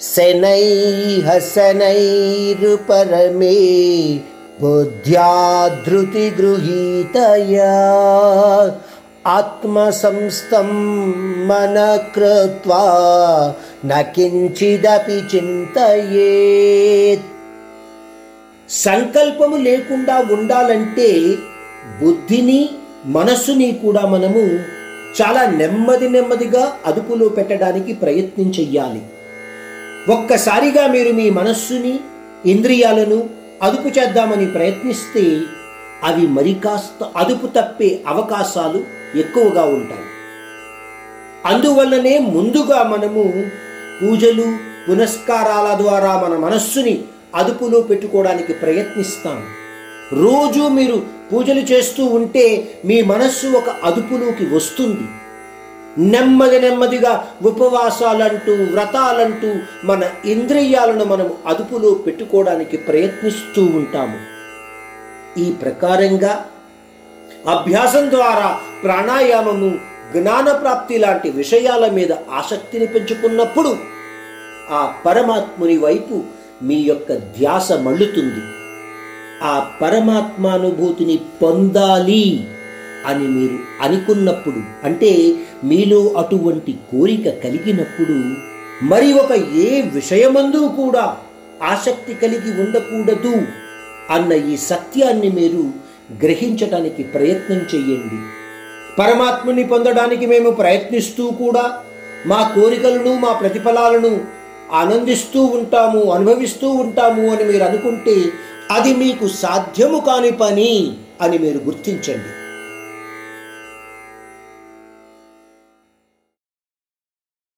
శనైః శనైరుపరమే బుద్ధ్యా ధృతి గృహీతయా ఆత్మసంస్థం మన కృత్వా చింతయేత్ సంకల్పము లేకుండా ఉండాలంటే బుద్ధిని మనస్సుని కూడా మనము చాలా నెమ్మది నెమ్మదిగా అదుపులో పెట్టడానికి ప్రయత్నం చెయ్యాలి. ఒక్కసారిగా మీరు మీ మనస్సుని ఇంద్రియాలను అదుపు చేద్దామని ప్రయత్నిస్తే అవి మరి కాస్త అదుపు తప్పే అవకాశాలు ఎక్కువగా ఉంటాయి. అందువల్లనే ముందుగా మనము పూజలు పునస్కారాల ద్వారా మన మనస్సుని అదుపులో పెట్టుకోవడానికి ప్రయత్నిస్తాం. రోజు మీరు పూజలు చేస్తూ ఉంటే మీ మనస్సు ఒక అదుపులోకి వస్తుంది. నెమ్మది నెమ్మదిగా ఉపవాసాలంటూ వ్రతాలంటూ మన ఇంద్రియాలను మనం అదుపులో పెట్టుకోవడానికి ప్రయత్నిస్తూ ఉంటాము. ఈ ప్రకారంగా అభ్యాసం ద్వారా ప్రాణాయామము జ్ఞానప్రాప్తి లాంటి విషయాల మీద ఆసక్తిని పెంచుకున్నప్పుడు ఆ పరమాత్ముని వైపు మీ యొక్క ధ్యాస మళ్ళుతుంది. ఆ పరమాత్మానుభూతిని పొందాలి. అని మీరు అనుకున్నప్పుడు అంటే మీలో అటువంటి కోరిక కలిగినప్పుడు మరి ఒక ఏ విషయమందు కూడా ఆసక్తి కలిగి ఉండకూడదు అన్న ఈ సత్యాన్ని మీరు గ్రహించటానికి ప్రయత్నం చేయండి. పరమాత్ముని పొందడానికి మేము ప్రయత్నిస్తూ కూడా మా కోరికలను మా ప్రతిఫలాలను ఆనందిస్తూ ఉంటాము అనుభవిస్తూ ఉంటాము అని మీరు అనుకుంటే అది మీకు సాధ్యము కాని పని అని మీరు గుర్తించండి.